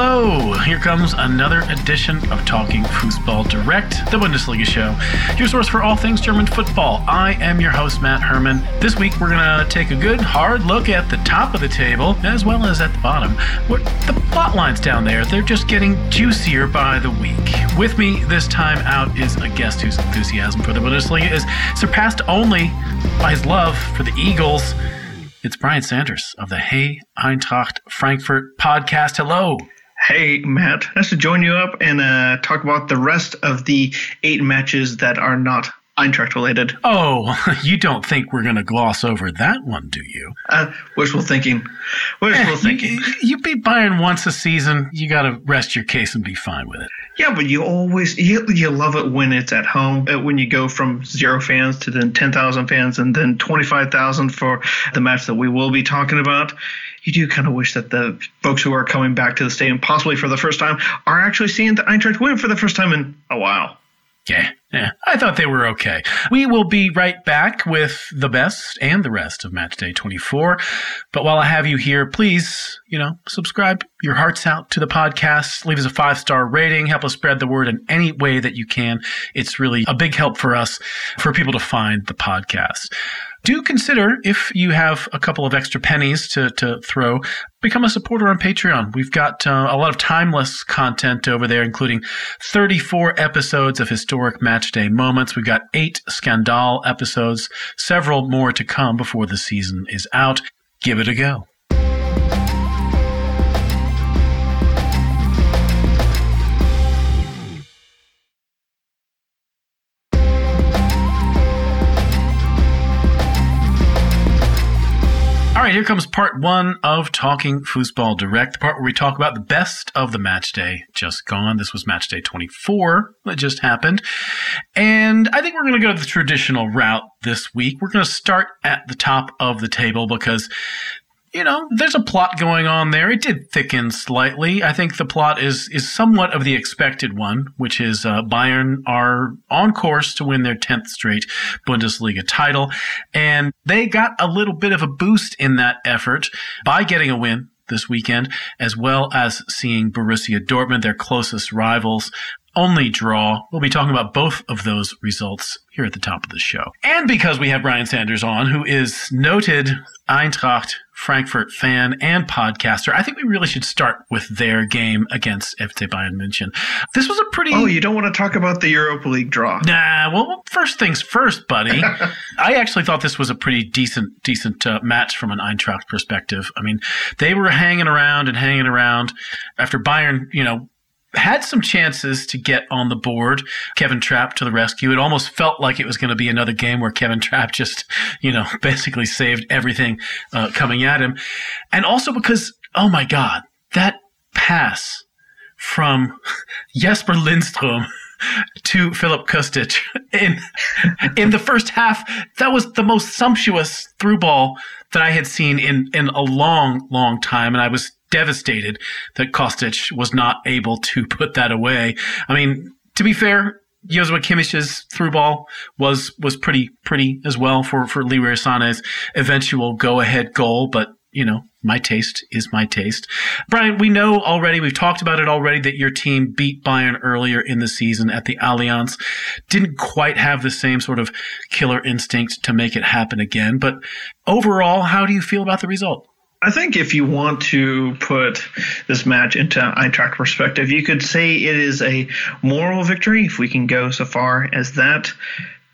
hello. Here comes another edition of Talking Fußball Direct, the Bundesliga show, your source for all things German football. I am your host, Matt Herman. This week, we're going to take a good, hard look at the top of the table as well as at the bottom. Where the plot lines down there, they're just getting juicier by the week. With me this time out is a guest whose enthusiasm for the Bundesliga is surpassed only by his love for the Eagles. It's Brian Sanders of the Hey Eintracht Frankfurt podcast. Hello. Hey, Matt. Nice to join you up and uh, talk about the rest of the eight matches that are not Eintracht related. Oh, you don't think we're going to gloss over that one, do you? Uh, wishful thinking. Wishful Eh, thinking. You, you beat Bayern once a season. You got to rest your case and be fine with it. Yeah, but you always you, you love it when it's at home. Uh, when you go from zero fans to then ten thousand fans and then twenty five thousand for the match that we will be talking about. You do kind of wish that the folks who are coming back to the stadium, possibly for the first time, are actually seeing the Eintracht win for the first time in a while. Yeah, yeah. I thought they were okay. We will be right back with the best and the rest of Match Day 24. But while I have you here, please, you know, subscribe your hearts out to the podcast. Leave us a five star rating. Help us spread the word in any way that you can. It's really a big help for us, for people to find the podcast do consider if you have a couple of extra pennies to, to throw, become a supporter on Patreon. We've got uh, a lot of timeless content over there, including 34 episodes of historic match day moments. We've got eight Scandal episodes, several more to come before the season is out. Give it a go. Right, here comes part one of Talking Fußball Direct, the part where we talk about the best of the match day just gone. This was match day 24 that just happened. And I think we're going to go the traditional route this week. We're going to start at the top of the table because you know, there's a plot going on there. It did thicken slightly. I think the plot is is somewhat of the expected one, which is uh, Bayern are on course to win their 10th straight Bundesliga title, and they got a little bit of a boost in that effort by getting a win this weekend, as well as seeing Borussia Dortmund, their closest rivals, only draw. We'll be talking about both of those results here at the top of the show. And because we have Brian Sanders on, who is noted Eintracht Frankfurt fan and podcaster, I think we really should start with their game against FC Bayern München. This was a pretty. Oh, you don't want to talk about the Europa League draw? Nah. Well, first things first, buddy. I actually thought this was a pretty decent, decent uh, match from an Eintracht perspective. I mean, they were hanging around and hanging around after Bayern, you know, had some chances to get on the board. Kevin Trapp to the rescue. It almost felt like it was going to be another game where Kevin Trapp just, you know, basically saved everything uh, coming at him. And also because, oh my God, that pass from Jesper Lindstrom to Filip Kostic in in the first half, that was the most sumptuous through ball that I had seen in in a long, long time, and I was devastated that Kostic was not able to put that away. I mean, to be fair, Joshua Kimmich's through ball was was pretty pretty as well for for Leroy Sané's eventual go ahead goal, but you know, my taste is my taste. Brian, we know already, we've talked about it already, that your team beat Bayern earlier in the season at the Allianz. Didn't quite have the same sort of killer instinct to make it happen again. But overall, how do you feel about the result? I think if you want to put this match into Eintracht perspective, you could say it is a moral victory, if we can go so far as that.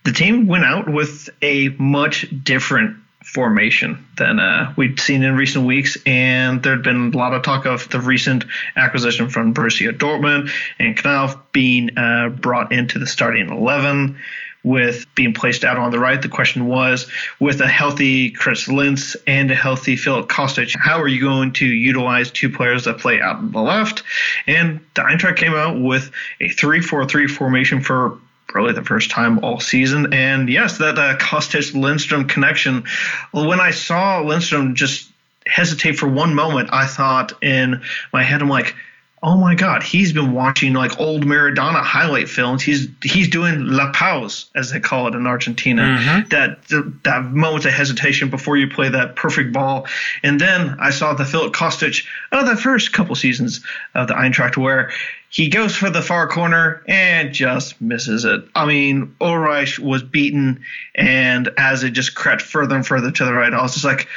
The team went out with a much different formation than uh, we'd seen in recent weeks, and there'd been a lot of talk of the recent acquisition from Borussia Dortmund and Knauff being uh, brought into the starting eleven with being placed out on the right. The question was, with a healthy Chris Lenz and a healthy Filip Kostic, how are you going to utilize two players that play out on the left? And the Eintracht came out with a 3-4-3 formation for really the first time all season. And yes, that uh, Kostic Lindstrom connection. When I saw Lindstrom just hesitate for one moment, I thought in my head, I'm like, oh my god, he's been watching like old Maradona highlight films. He's he's doing la pause as they call it in Argentina. Mm-hmm. That that moment of hesitation before you play that perfect ball. And then I saw the Filip Kostic of the first couple seasons of the Eintracht where he goes for the far corner and just misses it. I mean, Ulreich was beaten, and as it just crept further and further to the right, I was just like,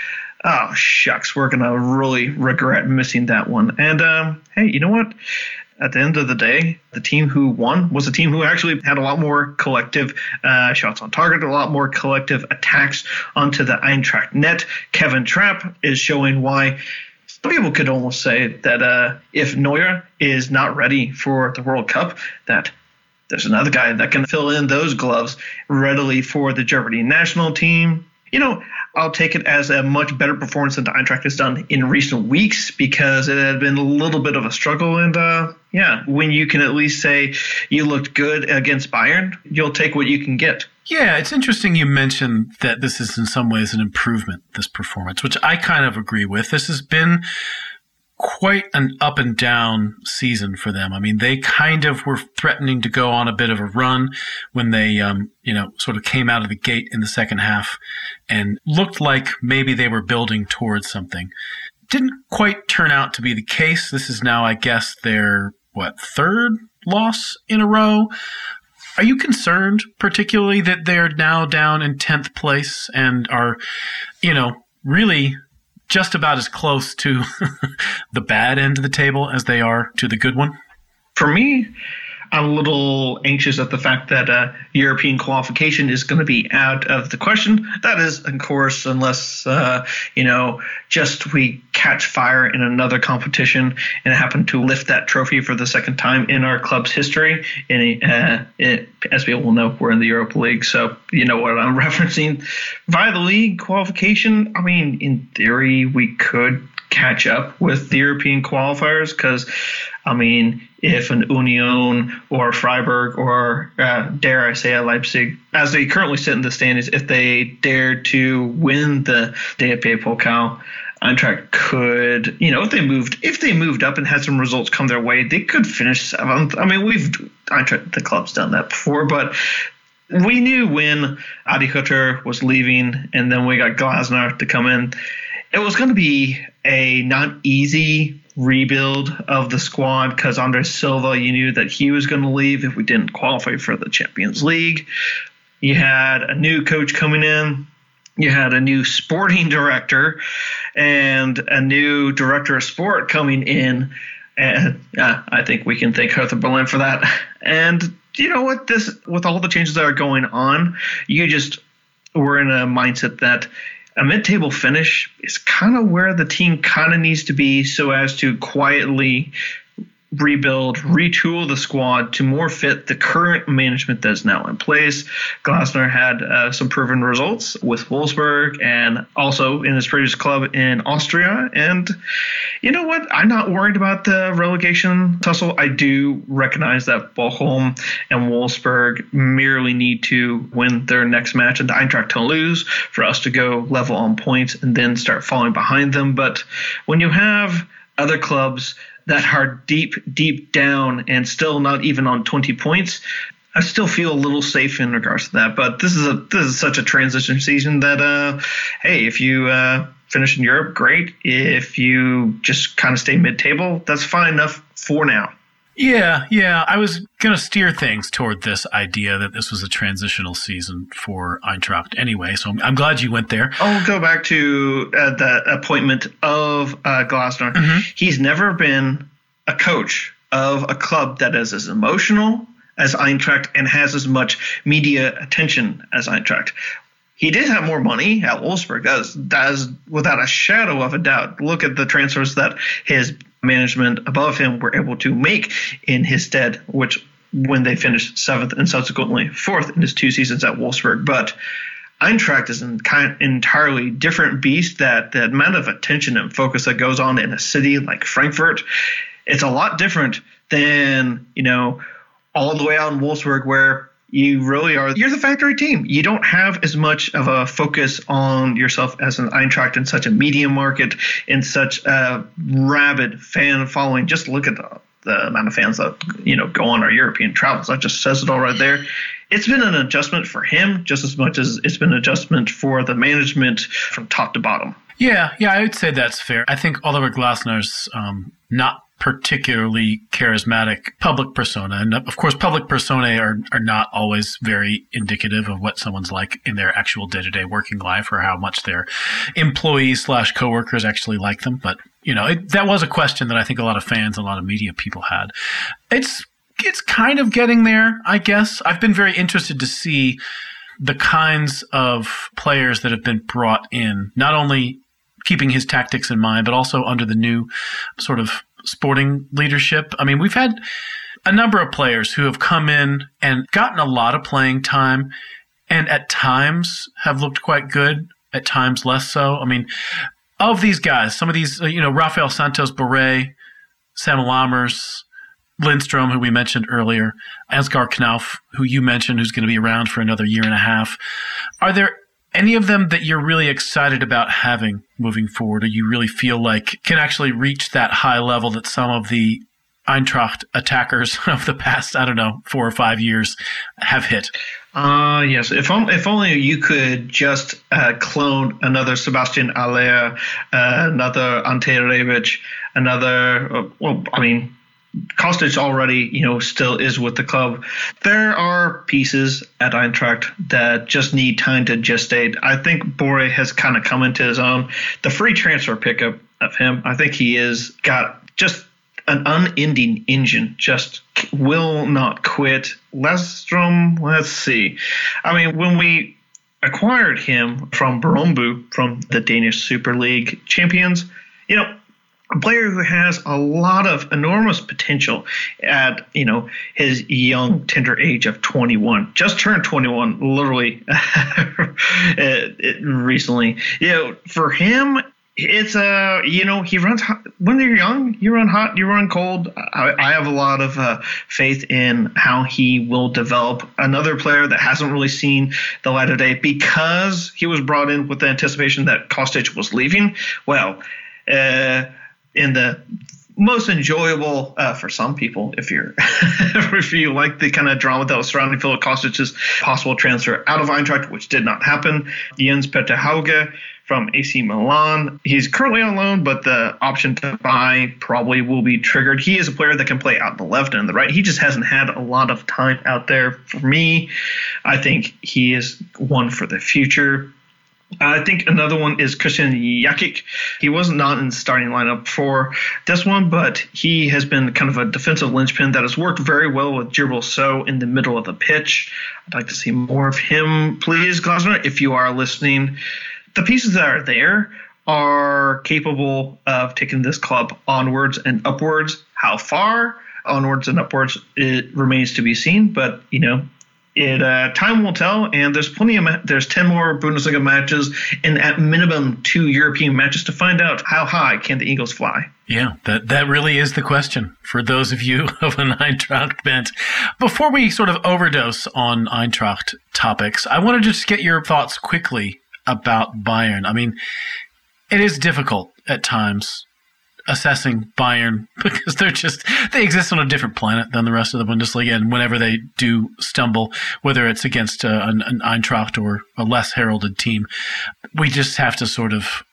oh shucks, we're gonna really regret missing that one. And um, hey, you know what? At the end of the day, the team who won was a team who actually had a lot more collective uh, shots on target, a lot more collective attacks onto the Eintracht net. Kevin Trapp is showing why some people could almost say that uh, if Neuer is not ready for the World Cup, that there's another guy that can fill in those gloves readily for the Germany national team. You know, I'll take it as a much better performance than the Eintracht has done in recent weeks because it had been a little bit of a struggle. And uh, yeah, when you can at least say you looked good against Bayern, you'll take what you can get. Yeah, it's interesting you mentioned that this is in some ways an improvement, this performance, which I kind of agree with. This has been quite an up and down season for them. I mean, they kind of were threatening to go on a bit of a run when they, um, you know, sort of came out of the gate in the second half and looked like maybe they were building towards something. Didn't quite turn out to be the case. This is now, I guess, their, what, third loss in a row. Are you concerned particularly that they're now down in 10th place and are, you know, really just about as close to the bad end of the table as they are to the good one? For me, I'm a little anxious at the fact that uh, European qualification is going to be out of the question. That is, of course, unless uh, you know, just we catch fire in another competition and happen to lift that trophy for the second time in our club's history. And uh, it, as we all know, we're in the Europa League, so you know what I'm referencing. Via the league qualification, I mean, in theory, we could catch up with the European qualifiers because, I mean, if an Union or Freiburg or uh, dare I say a Leipzig, as they currently sit in the standings, if they dared to win the DFB Pokal, Eintracht could, you know, if they moved, if they moved up and had some results come their way, they could finish seventh. I mean, we've Eintracht, the club's done that before, but we knew when Adi Hutter was leaving, and then we got Glasner to come in. It was going to be a not easy rebuild of the squad because Andre Silva, you knew that he was going to leave if we didn't qualify for the Champions League. You had a new coach coming in. You had a new sporting director and a new director of sport coming in. And uh, I think we can thank Hertha Berlin for that. And you know what? This, with all the changes that are going on, you just were in a mindset that a mid-table finish is kind of where the team kind of needs to be so as to quietly rebuild, retool the squad to more fit the current management that's now in place. Glasner had uh, some proven results with Wolfsburg and also in his previous club in Austria. And you know what? I'm not worried about the relegation tussle. I do recognize that Bochum and Wolfsburg merely need to win their next match and the Eintracht to lose for us to go level on points and then start falling behind them. But when you have other clubs that are deep, deep down and still not even on 20 points, I still feel a little safe in regards to that. But this is a this is such a transition season that uh, hey, if you uh, finish in Europe, great. If you just kind of stay mid table, that's fine enough for now. Yeah, yeah. I was going to steer things toward this idea that this was a transitional season for Eintracht anyway. So I'm, I'm glad you went there. I'll go back to uh, the appointment of uh, Glasner. Mm-hmm. He's never been a coach of a club that is as emotional as Eintracht and has as much media attention as Eintracht. He did have more money at Wolfsburg. That is, that is without a shadow of a doubt. Look at the transfers that his management above him were able to make in his stead, which when they finished seventh and subsequently fourth in his two seasons at Wolfsburg. But Eintracht is an entirely different beast. That the amount of attention and focus that goes on in a city like Frankfurt, it's a lot different than you know all the way out in Wolfsburg where you really are you're the factory team you don't have as much of a focus on yourself as an eintracht in such a medium market in such a rabid fan following just look at the the amount of fans that you know go on our European travels. That just says it all right there. It's been an adjustment for him just as much as it's been an adjustment for the management from top to bottom. Yeah, yeah, I would say that's fair. I think Oliver Glasner's um, not particularly charismatic public persona. And of course, public personae are, are not always very indicative of what someone's like in their actual day to day working life or how much their employees slash coworkers actually like them. But, you know, it, that was a question that I think a lot of fans, a lot of media people had. It's, it's kind of getting there, I guess. I've been very interested to see the kinds of players that have been brought in, not only keeping his tactics in mind, but also under the new sort of sporting leadership. I mean, we've had a number of players who have come in and gotten a lot of playing time and at times have looked quite good, at times less so. I mean, of these guys, some of these, uh, you know, Rafael Santos Borré, Sam Lammers, Lindstrom, who we mentioned earlier, Ansgar Knauff, who you mentioned, who's going to be around for another year and a half. Are there any of them that you're really excited about having moving forward, or you really feel like can actually reach that high level that some of the Eintracht attackers of the past, I don't know, four or five years have hit? Uh, yes. If, on, if only you could just uh, clone another Sebastian Haller, uh, another Ante Rebic, another, uh, well, I mean, Kostic already, you know, still is with the club. There are pieces at Eintracht that just need time to gestate. I think Borré has kind of come into his own. The free transfer pickup of him, I think he is got just an unending engine, just will not quit. Lindstrom, let's see. I mean, when we acquired him from Brøndby, from the Danish Super League champions, you know, a player who has a lot of enormous potential at you know his young tender age of 21 just turned 21 literally recently you know for him it's uh you know he runs hot. when they're young you run hot you run cold i, I have a lot of uh, faith in how he will develop another player that hasn't really seen the light of day because he was brought in with the anticipation that Kostic was leaving well uh in the most enjoyable uh, for some people if you're if you like the kind of drama that was surrounding Filip Kostic's possible transfer out of Eintracht, which did not happen. Jens Peter Hauge from AC Milan. He's currently on loan, but the option to buy probably will be triggered. He is a player that can play out the left and the right. He just hasn't had a lot of time out there. For me, I think he is one for the future. I think another one is Christian Jakic. He was not in the starting lineup for this one, but he has been kind of a defensive linchpin that has worked very well with Djibril Sow in the middle of the pitch. I'd like to see more of him, please, Glasner, if you are listening. The pieces that are there are capable of taking this club onwards and upwards. How far? Onwards and upwards, it remains to be seen, but, you know, it uh, time will tell, and there's plenty of ma- there's ten more Bundesliga matches and at minimum two European matches to find out how high can the Eagles fly. Yeah, that that really is the question for those of you of an Eintracht bent. Before we sort of overdose on Eintracht topics, I want to just get your thoughts quickly about Bayern. I mean, it is difficult at times assessing Bayern because they're just they exist on a different planet than the rest of the Bundesliga, and whenever they do stumble, whether it's against uh, an, an Eintracht or a less heralded team, we just have to sort of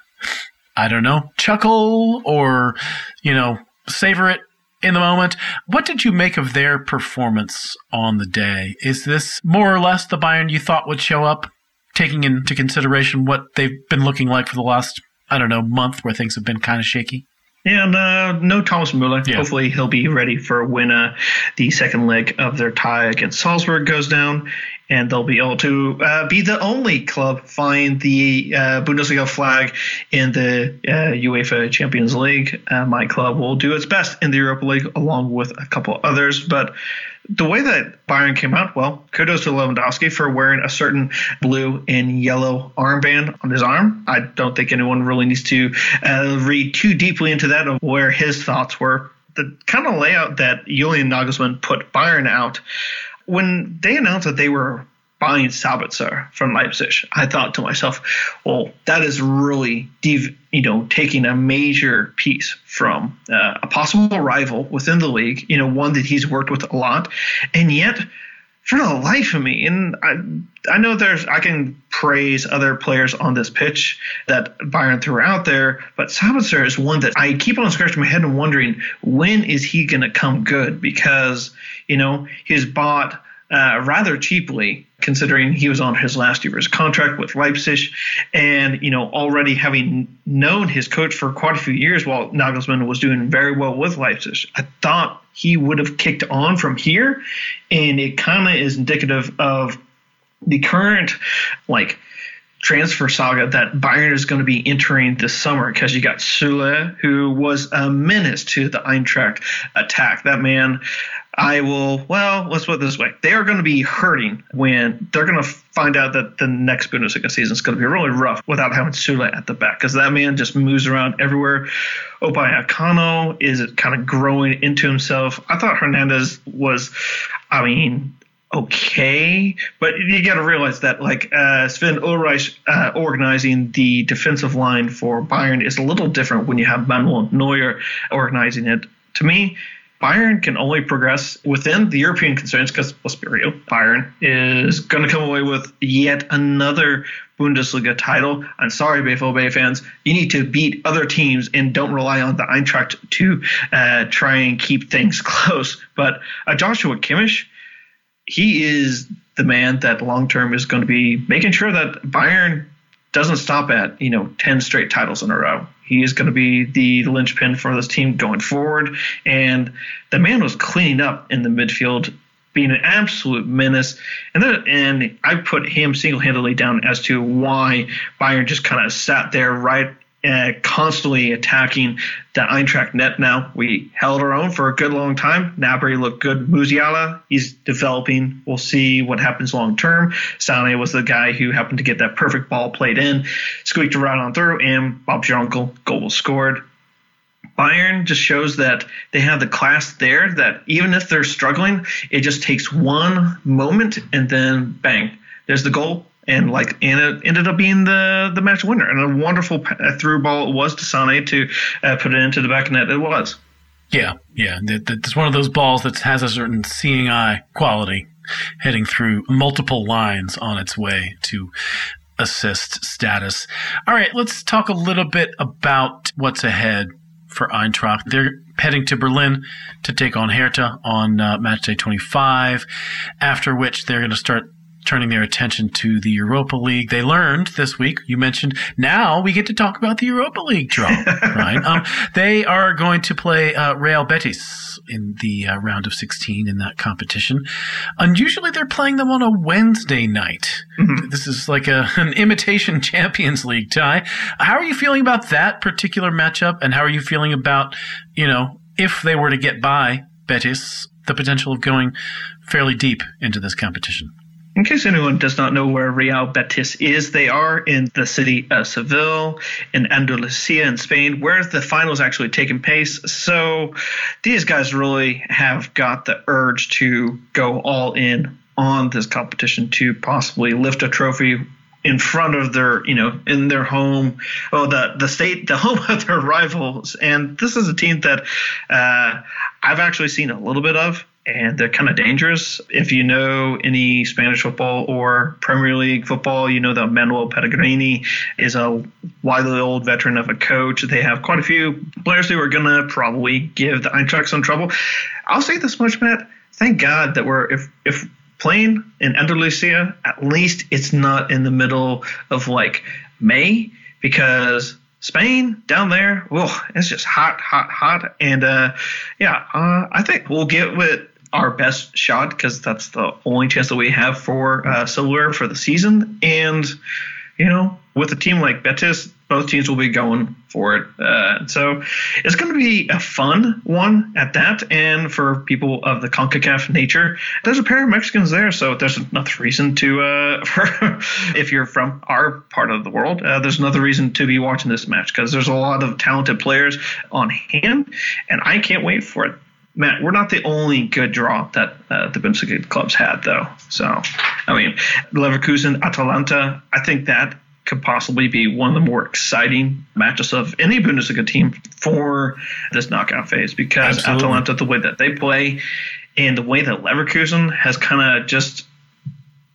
I don't know chuckle or you know savor it in the moment. What did you make of their performance on the day? Is this more or less the Bayern you thought would show up, taking into consideration what they've been looking like for the last I don't know, month where things have been kind of shaky. Yeah, and uh, no Thomas Muller. Yeah. Hopefully, he'll be ready for when uh, the second leg of their tie against Salzburg goes down, and they'll be able to uh, be the only club flying the uh, Bundesliga flag in the uh, UEFA Champions League. Uh, my club will do its best in the Europa League, along with a couple others, but the way that Bayern came out, well, kudos to Lewandowski for wearing a certain blue and yellow armband on his arm. I don't think anyone really needs to uh, read too deeply into that of where his thoughts were. The kind of layout that Julian Nagelsmann put Bayern out when they announced that they were buying Sabitzer from Leipzig, I thought to myself, well, that is really, you know, taking a major piece from uh, a possible rival within the league, you know, one that he's worked with a lot, and yet for the life of me, and I, I know there's, I can praise other players on this pitch that Bayern threw out there, but Sabitzer is one that I keep on scratching my head and wondering when is he going to come good? Because you know he's bought uh, rather cheaply considering he was on his last year of his contract with Leipzig, and you know already having known his coach for quite a few years while Nagelsmann was doing very well with Leipzig. I thought he would have kicked on from here, and it kind of is indicative of the current like transfer saga that Bayern is going to be entering this summer because you got Sule, who was a menace to the Eintracht attack. That man I will, well, let's put it this way. They are going to be hurting when they're going to find out that the next Bundesliga season is going to be really rough without having Sule at the back because that man just moves around everywhere. Upamecano is kind of growing into himself. I thought Hernandez was, I mean, okay, but you got to realize that like uh, Sven Ulreich uh, organizing the defensive line for Bayern is a little different when you have Manuel Neuer organizing it. To me, Bayern can only progress within the European concerns because, let's be real, Bayern is going to come away with yet another Bundesliga title. I'm sorry, BVB fans. You need to beat other teams and don't rely on the Eintracht to uh, try and keep things close. But uh, Joshua Kimmich, he is the man that long term is going to be making sure that Bayern doesn't stop at you know 10 straight titles in a row he is going to be the linchpin for this team going forward. And the man was cleaning up in the midfield being an absolute menace. And then and i put him single-handedly down as to why bayern just kind of sat there right uh, constantly attacking the Eintracht net now. We held our own for a good long time. Gnabry looked good. Musiala, he's developing. We'll see what happens long term. Sane was the guy who happened to get that perfect ball played in, squeaked right on through, and Bob Jankel goal was scored. Bayern just shows that they have the class there that even if they're struggling, it just takes one moment and then bang, there's the goal and like and it ended up being the the match winner and a wonderful through ball it was to Sane to uh, put it into the back net. It was. Yeah, yeah, it's one of those balls that has a certain seeing eye quality, heading through multiple lines on its way to assist status. All right, let's talk a little bit about what's ahead for Eintracht. They're heading to Berlin to take on Hertha on uh, match day 25, after which they're going to start turning their attention to the Europa League. They learned this week, you mentioned, now we get to talk about the Europa League draw, right? Um, they are going to play uh, Real Betis in the uh, round of 16 in that competition. Unusually, they're playing them on a Wednesday night. Mm-hmm. This is like a, an imitation Champions League tie. How are you feeling about that particular matchup? And how are you feeling about, you know, if they were to get by Betis, the potential of going fairly deep into this competition? In case anyone does not know where Real Betis is, they are in the city of Seville in Andalusia in Spain, where the finals actually taking place. So these guys really have got the urge to go all in on this competition to possibly lift a trophy in front of their, you know, in their home, oh, the the state, the home of their rivals. And this is a team that uh, I've actually seen a little bit of and they're kind of dangerous. If you know any Spanish football or Premier League football, you know that Manuel Pellegrini is a wily old veteran of a coach. They have quite a few players who are going to probably give the Eintracht some trouble. I'll say this much, Matt. Thank God that we're if if playing in Andalusia, at least it's not in the middle of like May because Spain down there, well, it's just hot, hot, hot. And uh, yeah, uh, I think we'll get with our best shot because that's the only chance that we have for uh, silver for the season. And you know, with a team like Betis, both teams will be going for it. Uh, so it's going to be a fun one at that. And for people of the CONCACAF nature, there's a pair of Mexicans there. So there's enough reason to, uh, if you're from our part of the world, uh, there's another reason to be watching this match because there's a lot of talented players on hand. And I can't wait for it Matt, we're not the only good draw that uh, the Bundesliga clubs had, though. So, I mean, Leverkusen, Atalanta, I think that could possibly be one of the more exciting matches of any Bundesliga team for this knockout phase because Absolutely. Atalanta, the way that they play and the way that Leverkusen has kind of just.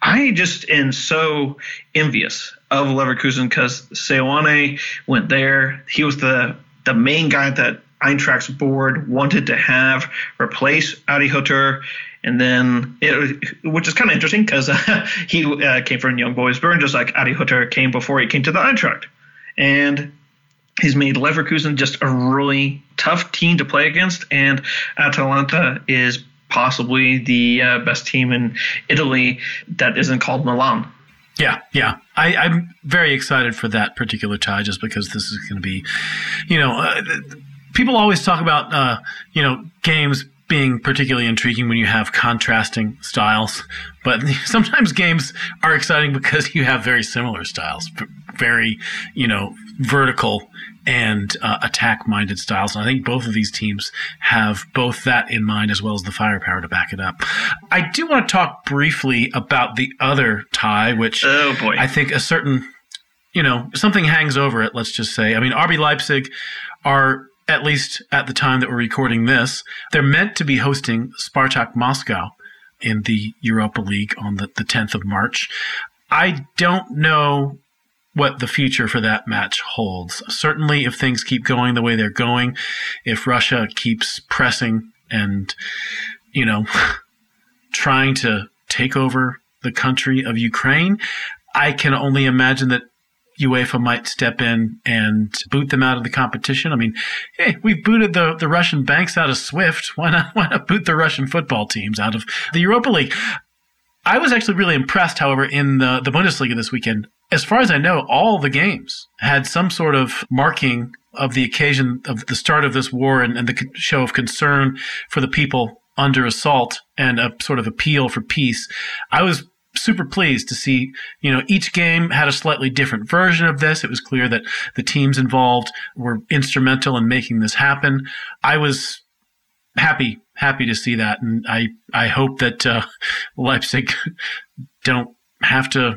I just am so envious of Leverkusen because Seoane went there. He was the the main guy that Eintracht's board wanted to have replace Adi Hutter. And then, it, which is kind of interesting because uh, he uh, came from Young Boys Bern, just like Adi Hutter came before he came to the Eintracht. And he's made Leverkusen just a really tough team to play against. And Atalanta is possibly the uh, best team in Italy that isn't called Milan. Yeah, yeah. I, am very excited for that particular tie just because this is going to be, you know, uh, people always talk about, uh, you know, games being particularly intriguing when you have contrasting styles. But sometimes games are exciting because you have very similar styles, very, you know, vertical and uh, attack minded styles. And I think both of these teams have both that in mind as well as the firepower to back it up. I do want to talk briefly about the other tie, which oh boy. I think a certain, you know, something hangs over it, let's just say. I mean, RB Leipzig are at least at the time that we're recording this, they're meant to be hosting Spartak Moscow in the Europa League on the, the 10th of March. I don't know what the future for that match holds. Certainly, if things keep going the way they're going, if Russia keeps pressing and, you know, trying to take over the country of Ukraine, I can only imagine that UEFA might step in and boot them out of the competition. I mean, hey, we've booted the, the Russian banks out of SWIFT. Why not, why not boot the Russian football teams out of the Europa League? I was actually really impressed, however, in the, the Bundesliga this weekend. As far as I know, all the games had some sort of marking of the occasion of the start of this war and, and the show of concern for the people under assault and a sort of appeal for peace. I was super pleased to see, you know, each game had a slightly different version of this. It was clear that the teams involved were instrumental in making this happen. I was happy, happy to see that. And I, I hope that uh, Leipzig don't have to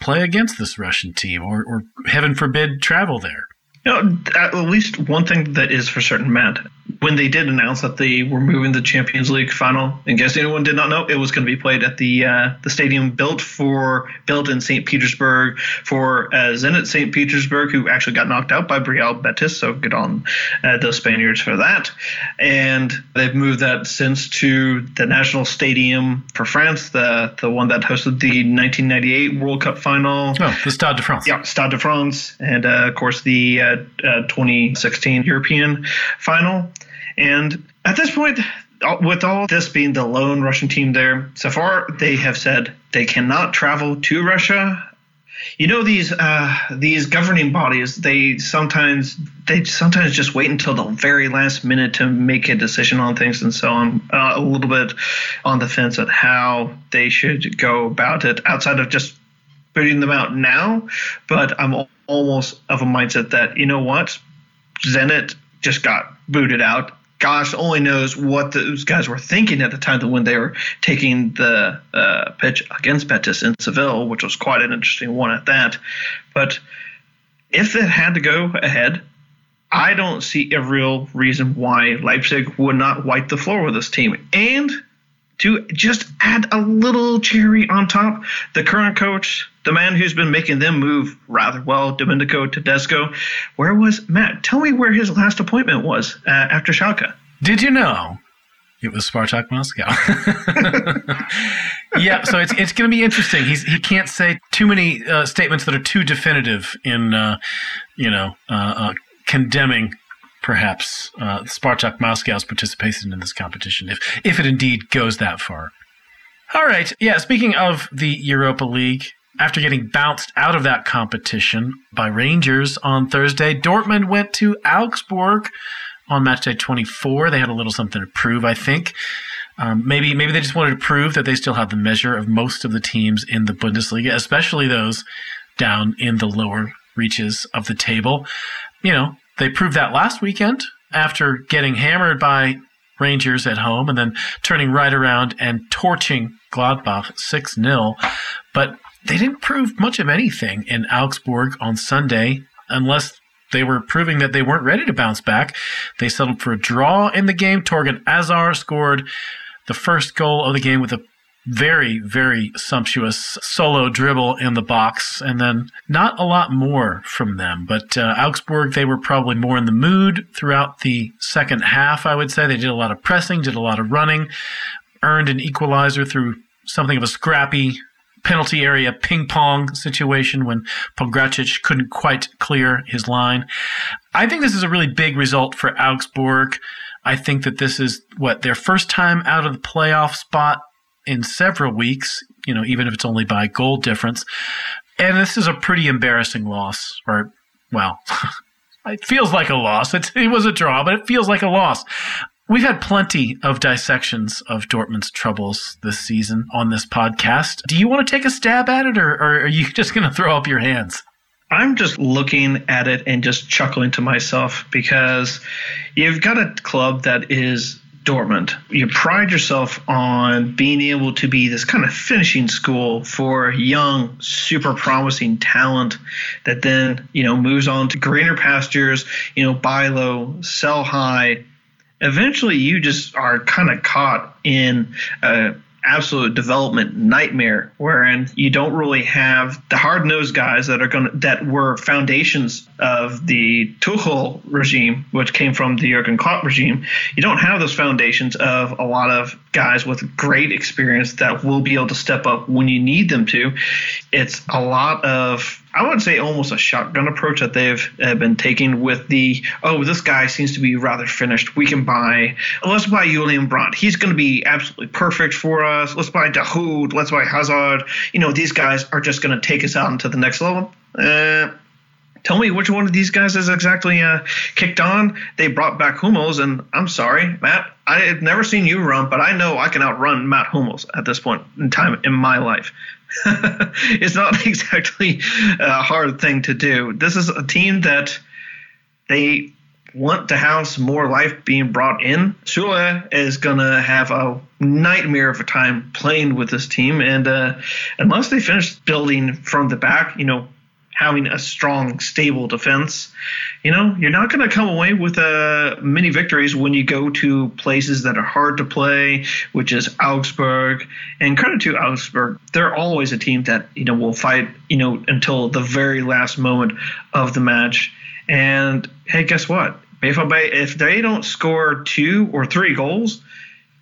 play against this Russian team or, or heaven forbid travel there. You know, at least one thing that is for certain, Matt, when they did announce that they were moving the Champions League final, in case anyone did not know, it was going to be played at the uh, the stadium built for built in St. Petersburg for uh, Zenit St. Petersburg, who actually got knocked out by Real Betis. So good on uh, the Spaniards for that. And they've moved that since to the National Stadium for France, the the one that hosted the 1998 World Cup final. Oh, the Stade de France. Yeah, Stade de France, and uh, of course the uh, uh, 2016 European final. And at this point, with all this being the lone Russian team there, so far they have said they cannot travel to Russia. You know these uh, these governing bodies. They sometimes they sometimes just wait until the very last minute to make a decision on things, and so I'm uh, a little bit on the fence at how they should go about it. Outside of just booting them out now, but I'm almost of a mindset that you know what, Zenit just got booted out gosh only knows what those guys were thinking at the time when they were taking the uh, pitch against Betis in Seville, which was quite an interesting one at that. But if it had to go ahead, I don't see a real reason why Leipzig would not wipe the floor with this team. And to just add a little cherry on top, the current coach, the man who's been making them move rather well, Domenico Tedesco, where was Matt? Tell me where his last appointment was uh, after Schalke. Did you know it was Spartak Moscow. yeah, so it's it's going to be interesting. He's he can't say too many uh, statements that are too definitive in uh, you know uh, uh condemning perhaps uh, Spartak Moscow's participation in this competition, if if it indeed goes that far. All right, yeah. Speaking of the Europa League, after getting bounced out of that competition by Rangers on Thursday, Dortmund went to Augsburg on match day 24. They had a little something to prove, I think. Um, maybe maybe they just wanted to prove that they still have the measure of most of the teams in the Bundesliga, especially those down in the lower reaches of the table. You know, they proved that last weekend after getting hammered by Rangers at home and then turning right around and torching Gladbach 6 0. But they didn't prove much of anything in Augsburg on Sunday unless they were proving that they weren't ready to bounce back. They settled for a draw in the game. Thorgan Hazard scored the first goal of the game with a very, very sumptuous solo dribble in the box, and then not a lot more from them. But uh, Augsburg, they were probably more in the mood throughout the second half, I would say. They did a lot of pressing, did a lot of running, earned an equalizer through something of a scrappy penalty area ping pong situation when Pongracic couldn't quite clear his line. I think this is a really big result for Augsburg. I think that this is what their first time out of the playoff spot in several weeks, you know, even if it's only by goal difference. And this is a pretty embarrassing loss, or, well, it feels like a loss. It, it was a draw, but it feels like a loss. We've had plenty of dissections of Dortmund's troubles this season on this podcast. Do you want to take a stab at it, or, or are you just going to throw up your hands? I'm just looking at it and just chuckling to myself because you've got a club that is Dortmund. You pride yourself on being able to be this kind of finishing school for young, super promising talent that then, you know, moves on to greener pastures, you know, buy low, sell high. Eventually, you just are kind of caught in a absolute development nightmare wherein you don't really have the hard-nosed guys that are going that were foundations of the Tuchel regime which came from the Jurgen Klopp regime. You don't have those foundations of a lot of guys with great experience that will be able to step up when you need them to. It's a lot of I would say almost a shotgun approach that they've uh, been taking with the oh this guy seems to be rather finished. We can buy let's buy Julian Brandt. He's going to be absolutely perfect for us. Let's buy Dahoud. Let's buy Hazard. You know these guys are just going to take us out into the next level. Uh, tell me which one of these guys is exactly uh, kicked on. They brought back Hummels, and I'm sorry, Matt. I've never seen you run, but I know I can outrun Mats Hummels at this point in time in my life. it's not exactly a hard thing to do. This is a team that they want to have some more life being brought in. Sule is to have a nightmare of a time playing with this team. And uh, unless they finish building from the back, you know, having a strong, stable defense, you know, you're not going to come away with uh, many victories when you go to places that are hard to play, which is Augsburg. And credit to Augsburg, they're always a team that you know will fight, you know, until the very last moment of the match. And hey, guess what? If they don't score two or three goals,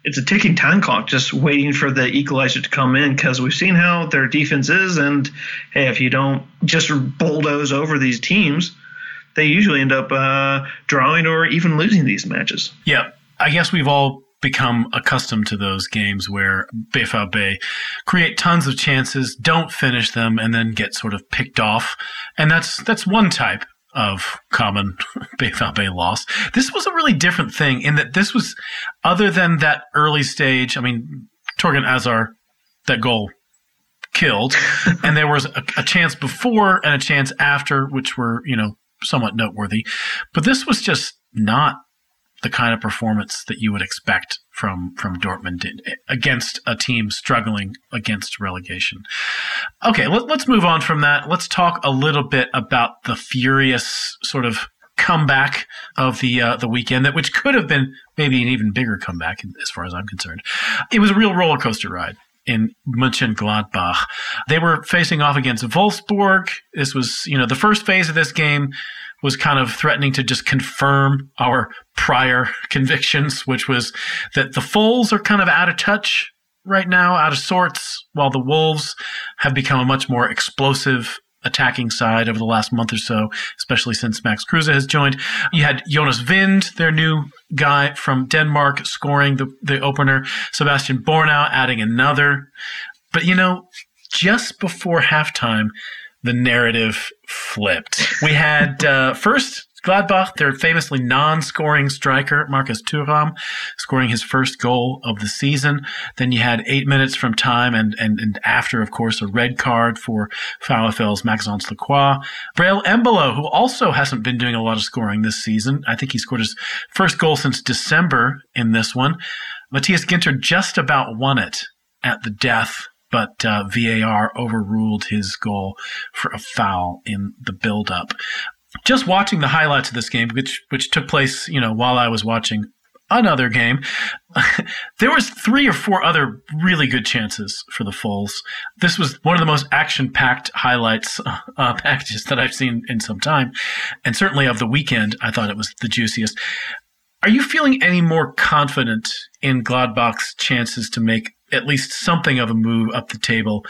it's a ticking time clock just waiting for the equalizer to come in because we've seen how their defense is and hey if you don't just bulldoze over these teams they usually end up uh, drawing or even losing these matches. Yeah, I guess we've all become accustomed to those games where BVB create tons of chances, don't finish them, and then get sort of picked off. And that's that's one type of common BVB loss. This was a really different thing in that this was, other than that early stage, I mean, Thorgan Hazard, that goal killed, and there was a, a chance before and a chance after, which were, you know, somewhat noteworthy. But this was just not the kind of performance that you would expect from from Dortmund against a team struggling against relegation. Okay, let, us move on from that. Let's talk a little bit about the furious sort of comeback of the uh, the weekend that which could have been maybe an even bigger comeback as far as I'm concerned. It was a real roller coaster ride in Mönchengladbach. They were facing off against Wolfsburg. This was, you know, the first phase of this game was kind of threatening to just confirm our prior convictions, which was that the Foals are kind of out of touch right now, out of sorts, while the Wolves have become a much more explosive attacking side over the last month or so, especially since Max Kruse has joined. You had Jonas Wind, their new guy from Denmark, scoring the, the opener. Sebastian Bornauw adding another. But you know, just before halftime, the narrative flipped. We had uh, first Gladbach, their famously non-scoring striker, Marcus Thuram, scoring his first goal of the season. Then you had eight minutes from time and, and, and after, of course, a red card for VfL's Maxence Lacroix. Breel Embolo, who also hasn't been doing a lot of scoring this season. I think he scored his first goal since December in this one. Matthias Ginter just about won it at the death but uh, VAR overruled his goal for a foul in the build-up just watching the highlights of this game, which which took place, you know, while I was watching another game, there was three or four other really good chances for the Foals. This was one of the most action-packed highlights uh, packages that I've seen in some time, and certainly of the weekend, I thought it was the juiciest. Are you feeling any more confident in Gladbach's chances to make at least something of a move up the table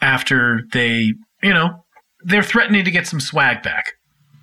after they, you know, they're threatening to get some swag back?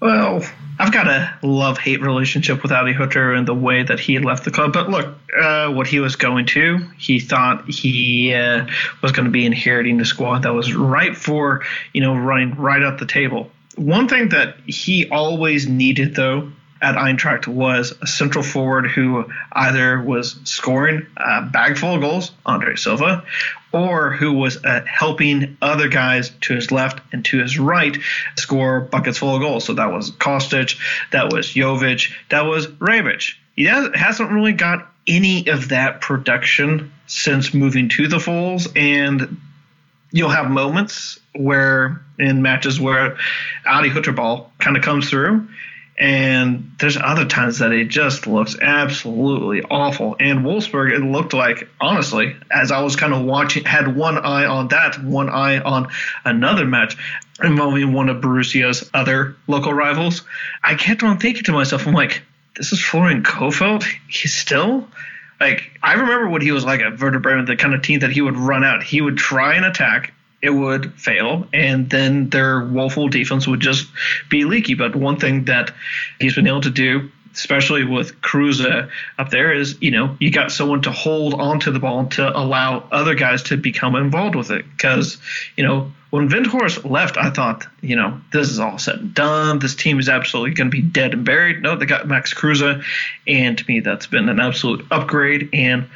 Well, I've got a love hate relationship with Adi Hutter and the way that he left the club. But look, uh, what he was going to, he thought he uh, was going to be inheriting the squad that was right for, you know, running right up the table. One thing that he always needed, though, at Eintracht was a central forward who either was scoring a bag full of goals, Andre Silva, or who was uh, helping other guys to his left and to his right score buckets full of goals. So that was Kostic, that was Jovic, that was Rebic. He hasn't really got any of that production since moving to the Foals, and you'll have moments where in matches where Adi Hutterball kind of comes through and there's other times that it just looks absolutely awful. And Wolfsburg, it looked like, honestly, as I was kind of watching, had one eye on that, one eye on another match involving one of Borussia's other local rivals. I kept on thinking to myself, I'm like, this is Florian Kohfeldt? He's still like I remember what he was like at Werder Bremen, the kind of team that he would run out. He would try and attack, it would fail, and then their woeful defense would just be leaky. But one thing that he's been able to do, especially with Kruse up there, is you know you got someone to hold onto the ball to allow other guys to become involved with it. Because you know when Weghorst left, I thought you know this is all said and done. This team is absolutely going to be dead and buried. No, they got Max Kruse, and to me that's been an absolute upgrade and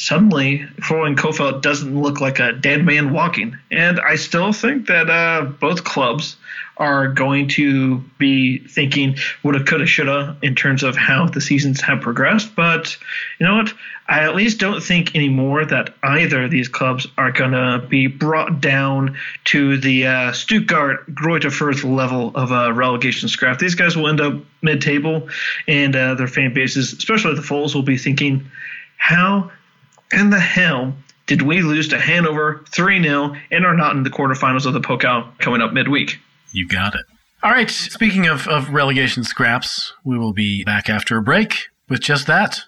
suddenly Florian Kohfeldt doesn't look like a dead man walking. And I still think that uh, both clubs are going to be thinking woulda, coulda, shoulda in terms of how the seasons have progressed. But you know what? I at least don't think anymore that either of these clubs are going to be brought down to the uh, Stuttgart Greuther Fürth level of a relegation scrap. These guys will end up mid table, and uh, their fan bases, especially the Foals, will be thinking, how in the hell did we lose to Hanover 3 0 and are not in the quarterfinals of the Pokal coming up midweek? You got it. All right. Speaking of, of relegation scraps, we will be back after a break with just that.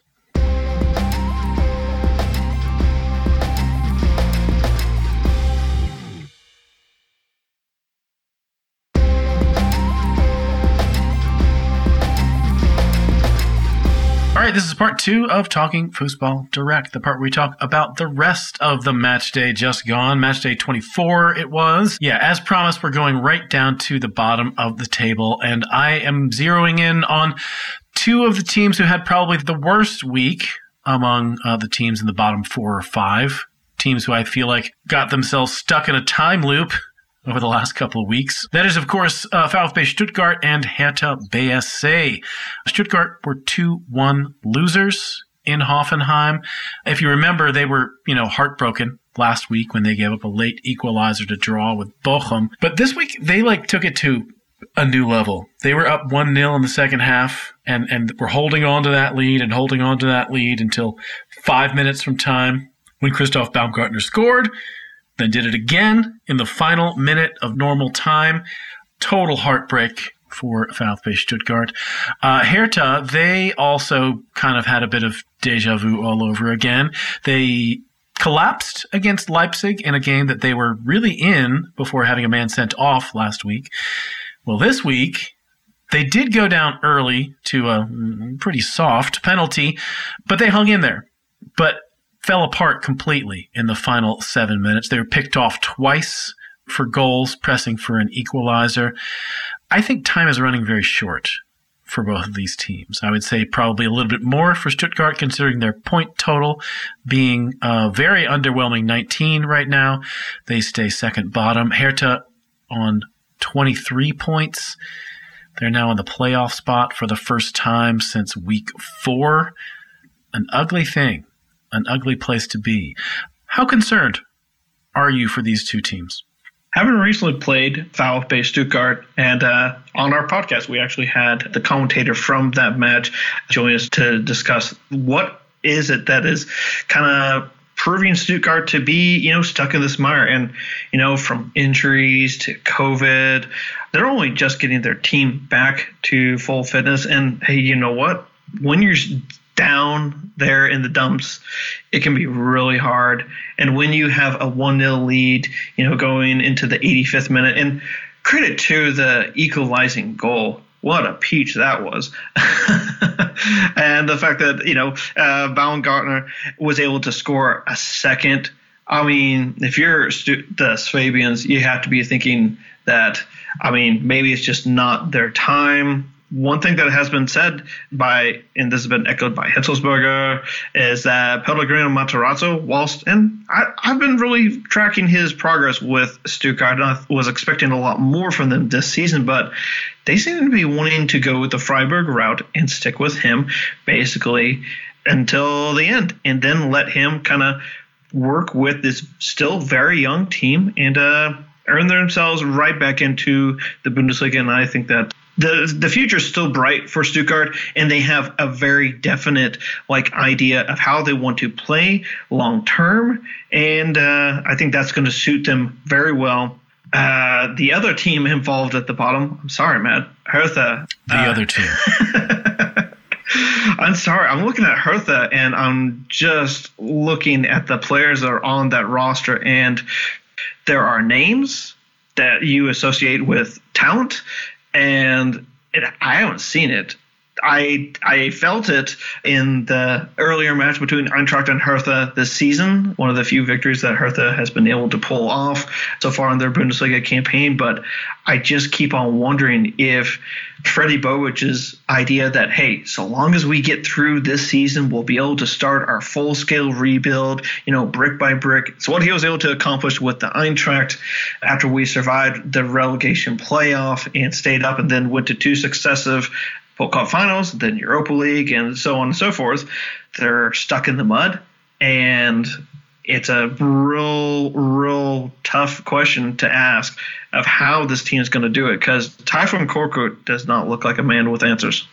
Right, this is part two of Talking Fußball Direct, the part where we talk about the rest of the match day just gone. Match day 24, it was. Yeah, as promised, we're going right down to the bottom of the table, and I am zeroing in on two of the teams who had probably the worst week among uh, the teams in the bottom four or five. Teams who I feel like got themselves stuck in a time loop over the last couple of weeks. That is, of course, uh, VfB Stuttgart and Hertha BSC. Stuttgart were 2-1 losers in Hoffenheim. If you remember, they were, you know, heartbroken last week when they gave up a late equalizer to draw with Bochum. But this week, they like took it to a new level. They were up 1-0 in the second half and, and were holding on to that lead and holding on to that lead until five minutes from time when Christoph Baumgartner scored then did it again in the final minute of normal time. Total heartbreak for VfB Stuttgart. Uh, Hertha, they also kind of had a bit of deja vu all over again. They collapsed against Leipzig in a game that they were really in before having a man sent off last week. Well, this week, they did go down early to a pretty soft penalty, but they hung in there. But fell apart completely in the final seven minutes. They were picked off twice for goals, pressing for an equalizer. I think time is running very short for both of these teams. I would say probably a little bit more for Stuttgart, considering their point total being a very underwhelming 19 right now. They stay second bottom. Hertha on 23 points. They're now in the playoff spot for the first time since week four. An ugly thing, an ugly place to be. How concerned are you for these two teams? Having recently played VfB Stuttgart, and uh, on our podcast, we actually had the commentator from that match join us to discuss what is it that is kind of proving Stuttgart to be, you know, stuck in this mire. And, you know, from injuries to COVID, they're only just getting their team back to full fitness. And hey, you know what? When you're down there in the dumps, it can be really hard. And when you have a 1 0 lead, you know, going into the 85th minute, and credit to the equalizing goal. What a peach that was. and the fact that, you know, uh, Baumgartner was able to score a second. I mean, if you're stu- the Swabians, you have to be thinking that, I mean, maybe it's just not their time one thing that has been said by, and this has been echoed by Hitzelsberger, is that Pellegrino Matarazzo, whilst, and I, have been really tracking his progress with Stuttgart. and I was expecting a lot more from them this season, but they seem to be wanting to go with the Freiburg route and stick with him basically until the end, and then let him kind of work with this still very young team and uh, earn themselves right back into the Bundesliga. And I think that the the future is still bright for Stuttgart, and they have a very definite like idea of how they want to play long term, and uh, I think that's going to suit them very well. Uh, the other team involved at the bottom, I'm sorry, Matt, Hertha. The uh, other team. I'm sorry. I'm looking at Hertha and I'm just looking at the players that are on that roster, and there are names that you associate with talent, and it, I haven't seen it. I I felt it in the earlier match between Eintracht and Hertha this season, one of the few victories that Hertha has been able to pull off so far in their Bundesliga campaign. But I just keep on wondering if Freddie Bobic's idea that hey, so long as we get through this season, we'll be able to start our full scale rebuild, you know, brick by brick. It's what he was able to accomplish with the Eintracht after we survived the relegation playoff and stayed up and then went to two successive Cup finals, then Europa League, and so on and so forth. They're stuck in the mud, and it's a real, real tough question to ask of how this team is going to do it because Tayfun Korkut does not look like a man with answers.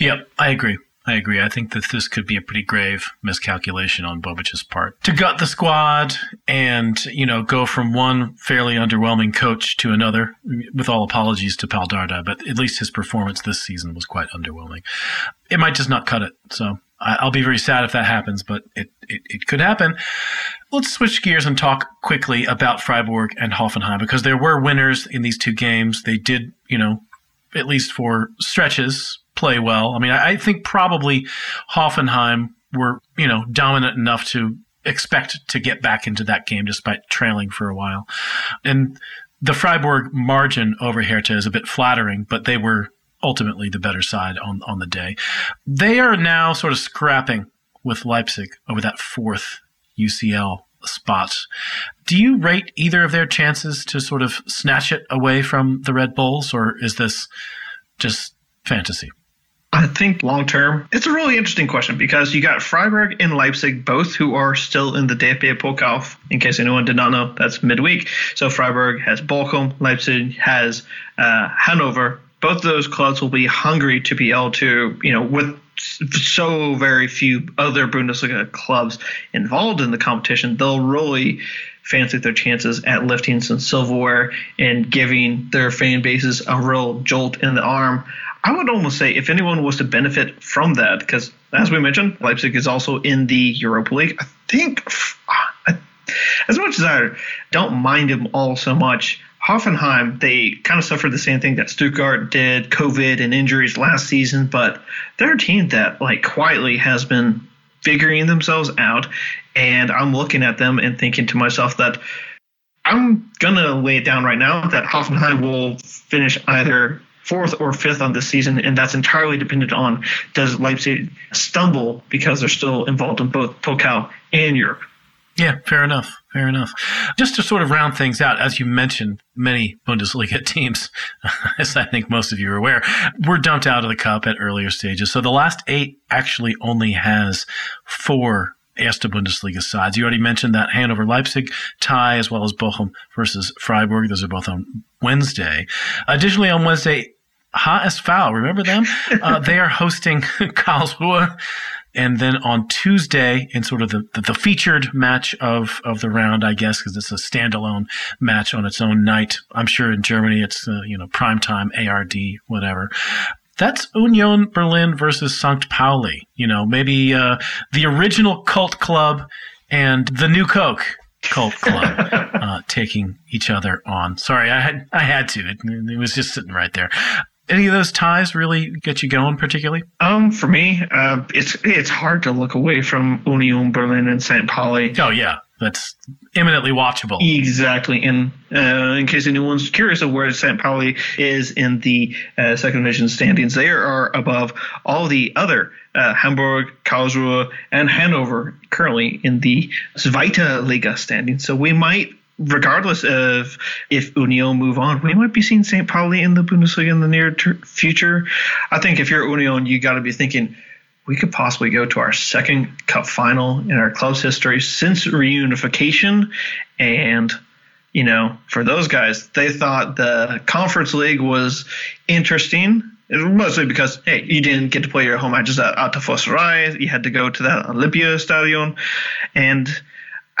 Yep, I agree. I agree. I think that this could be a pretty grave miscalculation on Bobic's part to gut the squad and you know go from one fairly underwhelming coach to another. With all apologies to Pal Dardai, but at least his performance this season was quite underwhelming. It might just not cut it. So I'll be very sad if that happens, but it, it, it could happen. Let's switch gears and talk quickly about Freiburg and Hoffenheim because there were winners in these two games. They did, you know, at least for stretches, play well. I mean, I, I think probably Hoffenheim were, you know, dominant enough to expect to get back into that game despite trailing for a while. And the Freiburg margin over Hertha is a bit flattering, but they were ultimately the better side on, on the day. They are now sort of scrapping with Leipzig over that fourth UCL spot. Do you rate either of their chances to sort of snatch it away from the Red Bulls, or is this just fantasy? I think long term, it's a really interesting question because you got Freiburg and Leipzig, both who are still in the DFB Pokal. In case anyone did not know, that's midweek. So Freiburg has Bochum, Leipzig has uh, Hanover. Both of those clubs will be hungry to be able to, you know, with so very few other Bundesliga clubs involved in the competition, they'll really fancy their chances at lifting some silverware and giving their fan bases a real jolt in the arm. I would almost say if anyone was to benefit from that, because as we mentioned, Leipzig is also in the Europa League. I think, as much as I don't mind them all so much, Hoffenheim, they kind of suffered the same thing that Stuttgart did, COVID and injuries last season, but they're a team that like quietly has been figuring themselves out. And I'm looking at them and thinking to myself that I'm gonna lay it down right now that Hoffenheim will finish either fourth or fifth on this season, and that's entirely dependent on does Leipzig stumble because they're still involved in both Pokal and Europe. Yeah, fair enough. Fair enough. Just to sort of round things out, as you mentioned, many Bundesliga teams, as I think most of you are aware, were dumped out of the cup at earlier stages. So the last eight actually only has four Erste Bundesliga sides. You already mentioned that Hanover Leipzig tie as well as Bochum versus Freiburg. Those are both on Wednesday. Additionally, on Wednesday, HSV, remember them? Uh, they are hosting Karlsruhe. And then on Tuesday, in sort of the, the, the featured match of, of the round, I guess, because it's a standalone match on its own night. I'm sure in Germany it's, uh, you know, prime time, ARD, whatever. That's Union Berlin versus St. Pauli. You know, maybe uh, the original cult club and the new Coke cult club uh, taking each other on. Sorry, I had I had to. It, it was just sitting right there any of those ties really get you going particularly? Um, for me, uh, it's it's hard to look away from Union Berlin and St. Pauli. Oh yeah, that's eminently watchable. Exactly. And uh, in case anyone's curious of where St. Pauli is in the uh, second division standings, they are above all the other uh, Hamburg, Karlsruhe, and Hanover currently in the Zweite Liga standings. So we might regardless of if Union move on, we might be seeing St. Pauli in the Bundesliga in the near ter- future. I think if you're Union, you got to be thinking we could possibly go to our second cup final in our club's history since reunification. And, you know, for those guys, they thought the Conference League was interesting. Mostly because hey, you didn't get to play your home matches at Försterei. You had to go to that Olympia Stadion, and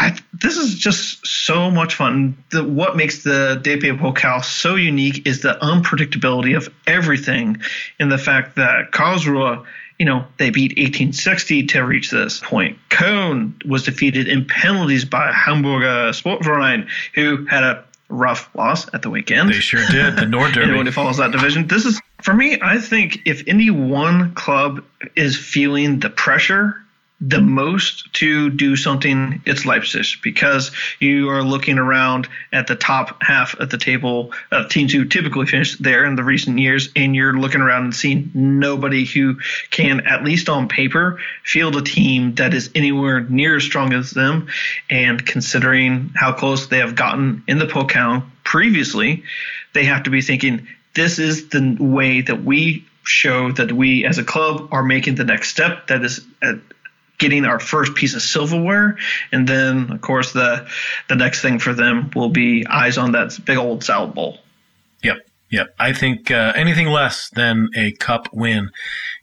I, this is just so much fun. The, what makes the DFB Pokal so unique is the unpredictability of everything, and the fact that Karlsruhe, you know, they beat 1860 to reach this point. Köln was defeated in penalties by Hamburger Sportverein, who had a rough loss at the weekend. They sure did. The Nord Derby. Anyone who follows that division. This is, for me, I think if any one club is feeling the pressure the most to do something, it's Leipzig because you are looking around at the top half of the table of teams who typically finish there in the recent years, and you're looking around and seeing nobody who can, at least on paper, field a team that is anywhere near as strong as them. And considering how close they have gotten in the Pokal previously, they have to be thinking this is the way that we show that we as a club are making the next step that is getting our first piece of silverware, and then of course the the next thing for them will be eyes on that big old salad bowl. Yep, yep. I think uh, anything less than a cup win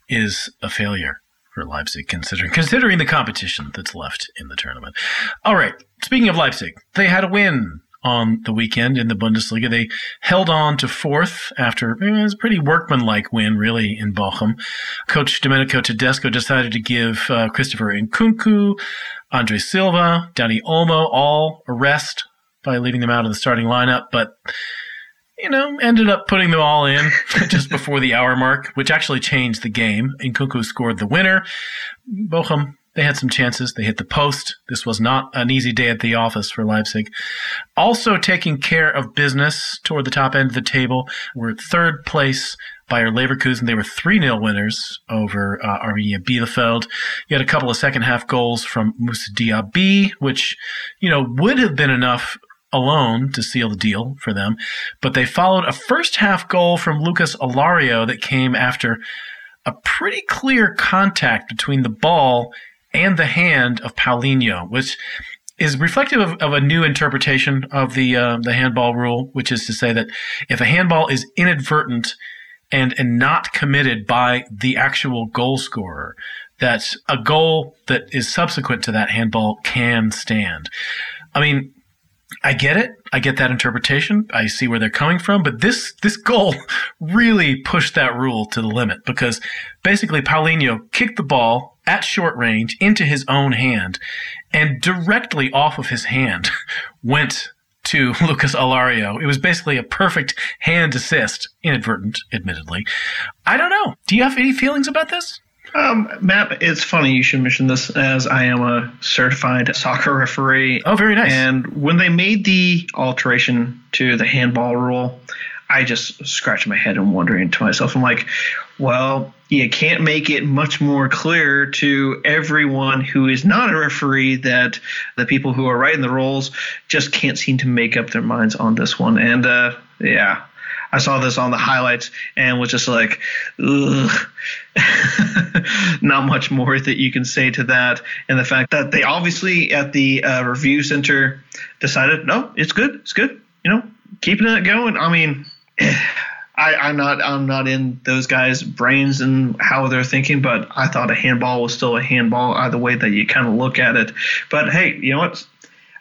is a failure for Leipzig, considering considering the competition that's left in the tournament. All right. Speaking of Leipzig, they had a win on the weekend in the Bundesliga. They held on to fourth after it was a pretty workmanlike win, really, in Bochum. Coach Domenico Tedesco decided to give uh, Christopher Nkunku, Andre Silva, Dani Olmo all a rest by leaving them out of the starting lineup, but you know, ended up putting them all in just before the hour mark, which actually changed the game. Nkunku scored the winner. Bochum they had some chances. They hit the post. This was not an easy day at the office for Leipzig. Also taking care of business toward the top end of the table were third place Bayer Leverkusen. They were 3 0 winners over uh, Arminia Bielefeld. You had a couple of second half goals from Moussa Diaby, which, you know, would have been enough alone to seal the deal for them. But they followed a first half goal from Lucas Alario that came after a pretty clear contact between the ball and the hand of Paulinho, which is reflective of, of a new interpretation of the uh, the handball rule, which is to say that if a handball is inadvertent and and not committed by the actual goal scorer, that a goal that is subsequent to that handball can stand. I mean, I get it. I get that interpretation. I see where they're coming from, but this this goal really pushed that rule to the limit because basically Paulinho kicked the ball at short range into his own hand, and directly off of his hand went to Lucas Alario. It was basically a perfect hand assist, inadvertent, admittedly. I don't know. Do you have any feelings about this? Um, Matt, it's funny you should mention this as I am a certified soccer referee. Oh, very nice. And when they made the alteration to the handball rule, I just scratched my head and wondering to myself, I'm like, well, you can't make it much more clear to everyone who is not a referee that the people who are writing the rules just can't seem to make up their minds on this one. And uh, yeah, I saw this on the highlights and was just like, ugh. not much more that you can say to that. And the fact that they obviously at the uh, review center decided, no, it's good, it's good. You know, keeping it going. I mean, I, am not I'm not in those guys' brains and how they're thinking, but I thought a handball was still a handball either way that you kind of look at it. But hey, you know what?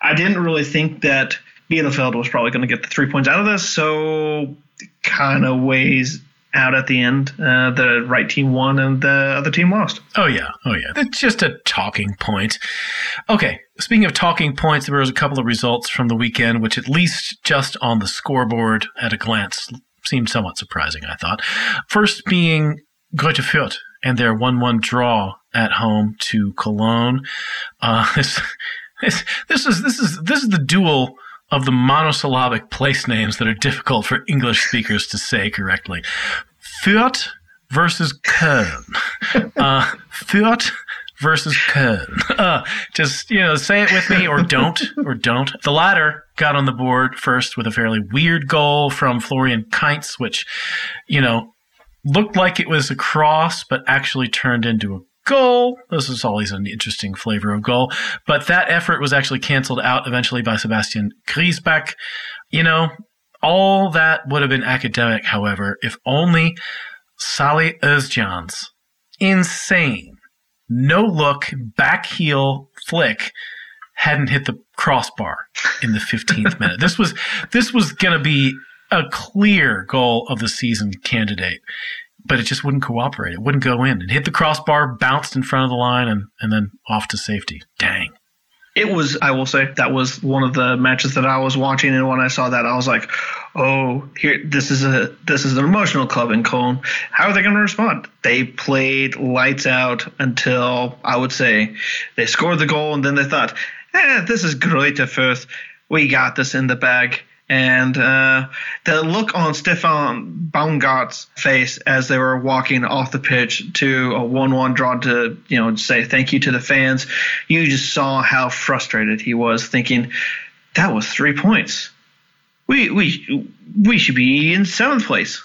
I didn't really think that Bielefeld was probably going to get the three points out of this, so kind of weighs out at the end. Uh, the right team won and the other team lost. Oh yeah, oh yeah. It's just a talking point. Okay, speaking of talking points, there was a couple of results from the weekend, which at least just on the scoreboard at a glance seemed somewhat surprising. I thought. First being Greuther Fürth and their one-one draw at home to Cologne. Uh, this, this, this is this is this is the duel of the monosyllabic place names that are difficult for English speakers to say correctly. Fürth versus Köln. Uh, Fürth versus Köln. Uh, just, you know, say it with me or don't, or don't. The latter got on the board first with a fairly weird goal from Florian Kainz, which, you know, looked like it was a cross, but actually turned into a goal. This is always an interesting flavor of goal. But that effort was actually canceled out eventually by Sebastian Griesbeck. You know, all that would have been academic, however, if only Salih Özcan's insane, no look, back heel flick hadn't hit the crossbar in the 15th minute. This was this was going to be a clear goal of the season candidate but it just wouldn't cooperate. It wouldn't go in. It hit the crossbar, bounced in front of the line, and, and then off to safety. Dang. It was, I will say, that was one of the matches that I was watching, and when I saw that, I was like, "Oh, here, this is a this is an emotional club in Cologne. How are they going to respond?" They played lights out until I would say they scored the goal, and then they thought, "Eh, this is great at first. We got this in the bag." And uh, the look on Steffen Baumgart's face as they were walking off the pitch to a 1 1 draw to, you know, say thank you to the fans, you just saw how frustrated he was, thinking, that was three points. We, we, we should be in seventh place.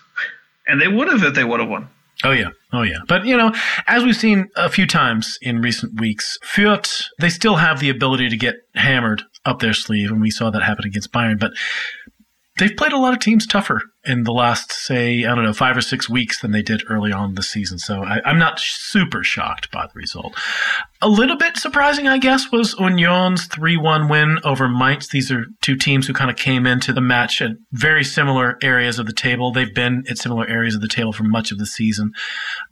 And they would have if they would have won. Oh yeah, oh yeah. But you know, as we've seen a few times in recent weeks, Fürth they still have the ability to get hammered up their sleeve, and we saw that happen against Bayern. But they've played a lot of teams tougher in the last, say, I don't know, five or six weeks than they did early on the season. So I, am not super shocked by the result. A little bit surprising, I guess, was Union's 3 1 win over Mainz. These are two teams who kind of came into the match at very similar areas of the table. They've been at similar areas of the table for much of the season.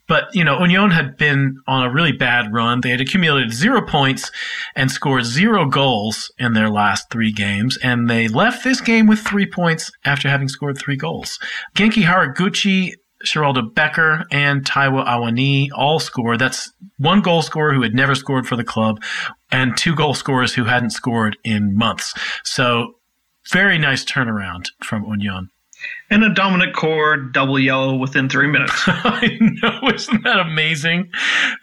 But, you know, Union had been on a really bad run. They had accumulated zero points and scored zero goals in their last three games. And they left this game with three points after having scored three goals. Genki Haraguchi Sheraldo Becker and Taiwo Awoniyi all scored. That's one goal scorer who had never scored for the club and two goal scorers who hadn't scored in months. So very nice turnaround from Union. And a dominant Kohr double yellow within three minutes. I know, isn't that amazing?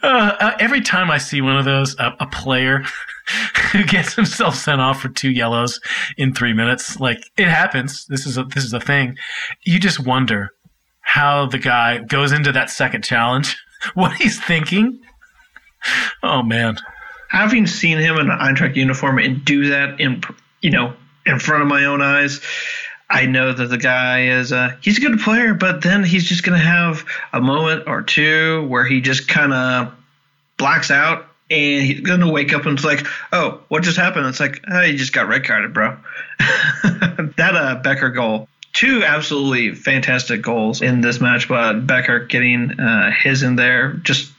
Uh, uh, every time I see one of those, uh, a player who gets himself sent off for two yellows in three minutes, like it happens. This is a this is a thing. You just wonder how the guy goes into that second challenge, what he's thinking. Oh man. Having seen him in an Eintracht uniform and do that in you know in front of my own eyes, I know that the guy is uh, he's a good player, but then he's just gonna have a moment or two where he just kind of blacks out and he's gonna wake up and it's like, oh, what just happened? It's like, oh, you just got red carded, bro. that uh, Becker goal two absolutely fantastic goals in this match, but Becker getting uh, his in there, just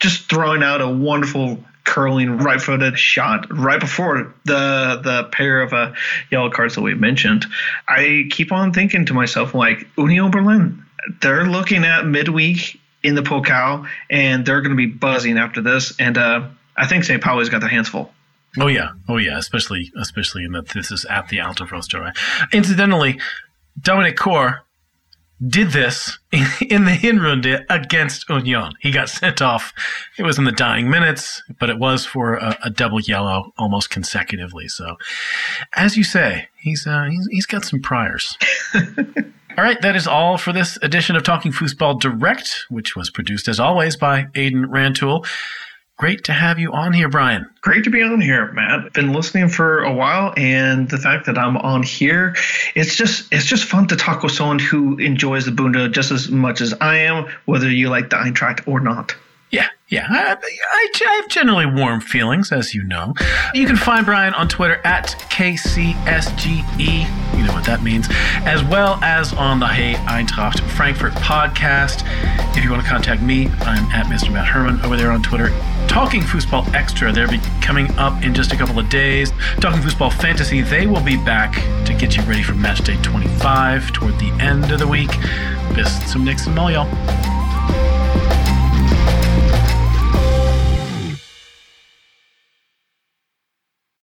just throwing out a wonderful curling right-footed shot right before the the pair of uh, yellow cards that we mentioned. I keep on thinking to myself like Union Berlin, they're looking at midweek in the Pokal, and they're going to be buzzing after this. And uh, I think St. Pauli's got their hands full. Oh yeah, oh yeah, especially especially in that this is at the Alte Försterei. Incidentally, Dominik Kohr did this in the Hinrunde against Union. He got sent off. It was in the dying minutes, but it was for a, a double yellow almost consecutively. So, as you say, he's uh, he's, he's got some priors. all right, that is all for this edition of Talking Fußball Direct, which was produced as always by Aiden Rantoul. Great to have you on here, Brian. Great to be on here, Matt. Been listening for a while, and the fact that I'm on here, it's just it's just fun to talk with someone who enjoys the Bunda just as much as I am, whether you like the Eintracht or not. Yeah, yeah. I, I, I, have generally warm feelings, as you know. You can find Brian on Twitter at KCSGE. You know what that means. As well as on the Hey Eintracht Frankfurt podcast. If you want to contact me, I'm at Mr. Matt Herman over there on Twitter. Talking Fußball Extra, they'll be coming up in just a couple of days. Talking Fußball Fantasy, they will be back to get you ready for match day 25 toward the end of the week. Bis zum nächsten Mal, y'all.